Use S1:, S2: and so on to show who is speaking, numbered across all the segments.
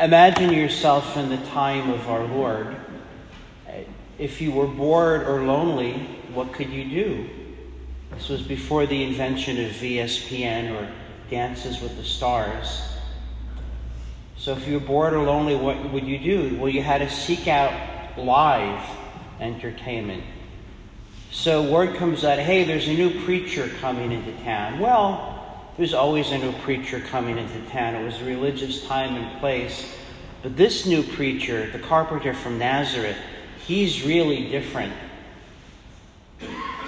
S1: Imagine yourself in the time of our Lord. If you were bored or lonely, what could you do? This was before the invention of ESPN or Dances with the Stars. So if you were bored or lonely, what would you do? Well, you had to seek out live entertainment. So word comes out, hey, there's a new preacher coming into town. Well, there's always a new preacher coming into town. It was a religious time and place. But this new preacher, the carpenter from Nazareth, he's really different.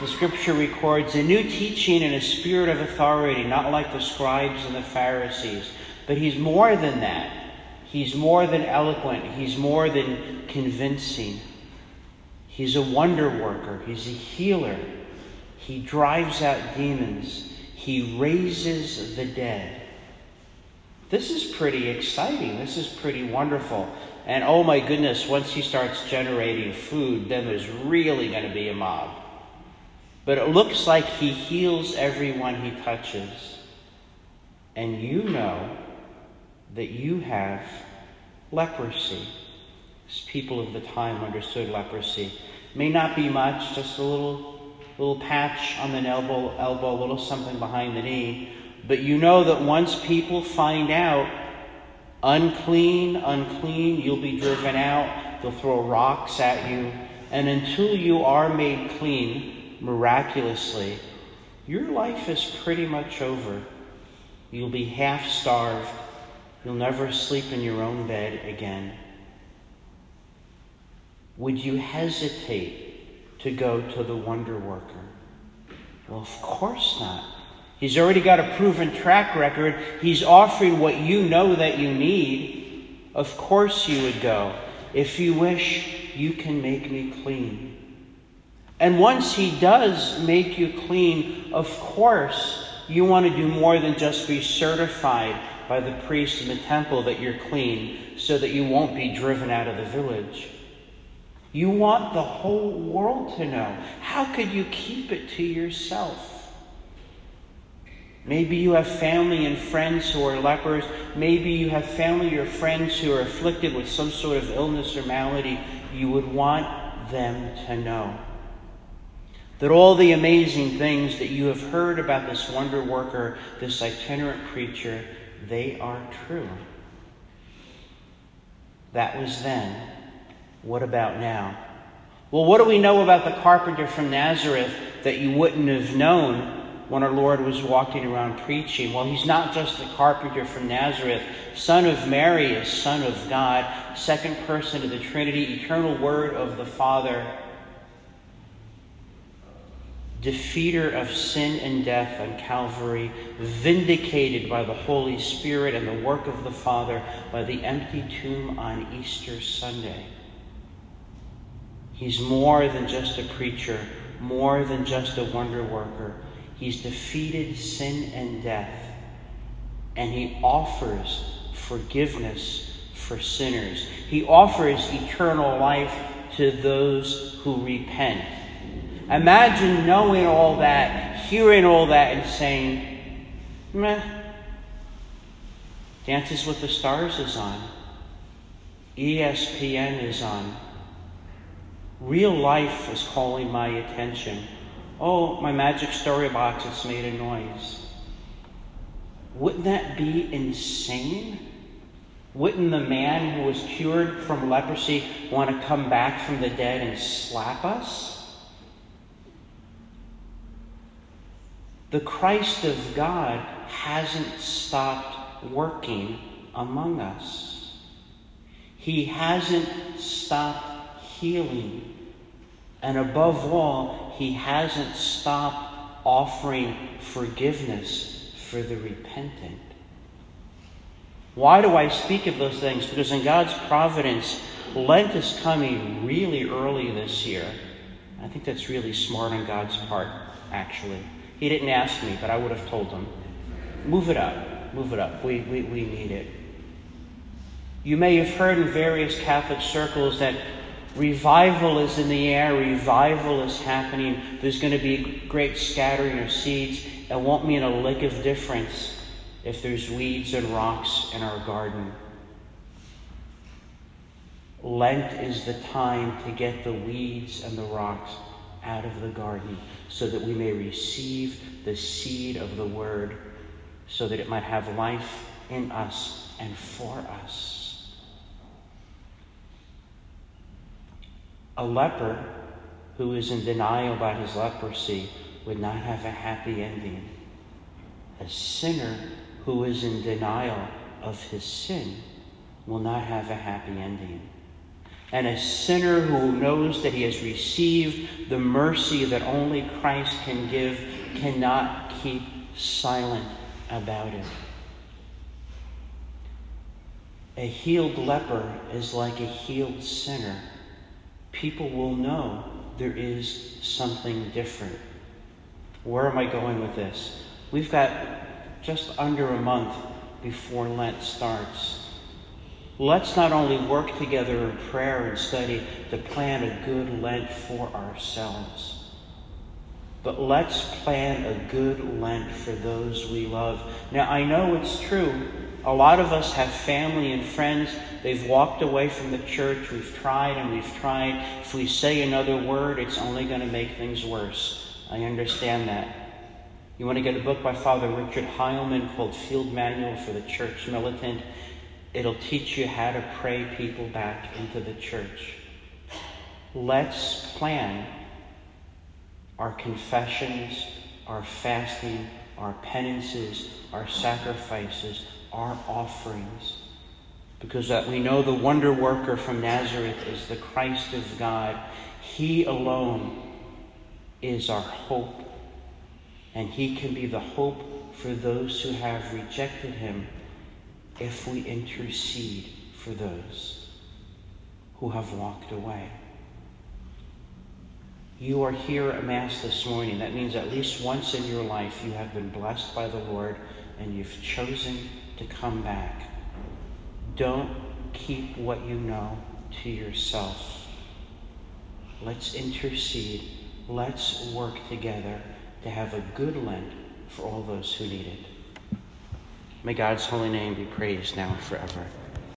S1: The scripture records a new teaching and a spirit of authority, not like the scribes and the Pharisees. But he's more than that. He's more than eloquent. He's more than convincing. He's a wonder worker. He's a healer. He drives out demons. He raises the dead. This is pretty exciting. This is pretty wonderful. And oh my goodness, once he starts generating food, then there's really going to be a mob. But it looks like he heals everyone he touches. And you know that you have leprosy. As people of the time understood leprosy. May not be much, just a little little patch on the elbow, elbow, a little something behind the knee. But you know that once people find out unclean, unclean, you'll be driven out. They'll throw rocks at you. And until you are made clean miraculously, your life is pretty much over. You'll be half starved. You'll never sleep in your own bed again. Would you hesitate to go to the wonder worker? Well, of course not. He's already got a proven track record. He's offering what you know that you need. Of course you would go. If you wish, you can make me clean. And once he does make you clean, of course, you want to do more than just be certified by the priest in the temple that you're clean so that you won't be driven out of the village. You want the whole world to know. How could you keep it to yourself? Maybe you have family and friends who are lepers. Maybe you have family or friends who are afflicted with some sort of illness or malady. You would want them to know that all the amazing things that you have heard about this wonder worker, this itinerant preacher, they are true. That was then. What about now? Well, what do we know about the carpenter from Nazareth that you wouldn't have known when our Lord was walking around preaching? Well, he's not just the carpenter from Nazareth, son of Mary, is son of God, second person of the Trinity, eternal word of the Father, defeater of sin and death on Calvary, vindicated by the Holy Spirit and the work of the Father by the empty tomb on Easter Sunday. He's more than just a preacher, more than just a wonder worker. He's defeated sin and death, and he offers forgiveness for sinners. He offers eternal life to those who repent. Imagine knowing all that, hearing all that, and saying, meh. Dances with the Stars is on. ESPN is on. Real life is calling my attention. Oh, my magic story box has made a noise. Wouldn't that be insane? Wouldn't the man who was cured from leprosy want to come back from the dead and slap us? The Christ of God hasn't stopped working among us. He hasn't stopped healing. And above all, he hasn't stopped offering forgiveness for the repentant. Why do I speak of those things? Because in God's providence, Lent is coming really early this year. I think that's really smart on God's part, actually. He didn't ask me, but I would have told him. Move it up. Move it up. We, we, we need it. You may have heard in various Catholic circles that Revival is in the air, revival is happening. There's going to be great scattering of seeds. It won't mean a lick of difference if there's weeds and rocks in our garden. Lent is the time to get the weeds and the rocks out of the garden so that we may receive the seed of the word so that it might have life in us and for us. A leper who is in denial about his leprosy would not have a happy ending. A sinner who is in denial of his sin will not have a happy ending. And a sinner who knows that he has received the mercy that only Christ can give cannot keep silent about it. A healed leper is like a healed sinner. People will know there is something different. Where am I going with this? We've got just under a month before Lent starts. Let's not only work together in prayer and study to plan a good Lent for ourselves, but let's plan a good Lent for those we love. Now, I know it's true. A lot of us have family and friends. They've walked away from the church. We've tried and we've tried. If we say another word, it's only going to make things worse. I understand that. You want to get a book by Father Richard Heilman called Field Manual for the Church Militant? It'll teach you how to pray people back into the church. Let's plan our confessions, our fasting, our penances, our sacrifices, our offerings. Because that we know the wonder worker from Nazareth is the Christ of God. He alone is our hope. And he can be the hope for those who have rejected him if we intercede for those who have walked away. You are here at Mass this morning. That means at least once in your life you have been blessed by the Lord and you've chosen to come back. Don't keep what you know to yourself. Let's intercede. Let's work together to have a good Lent for all those who need it. May God's holy name be praised now and forever.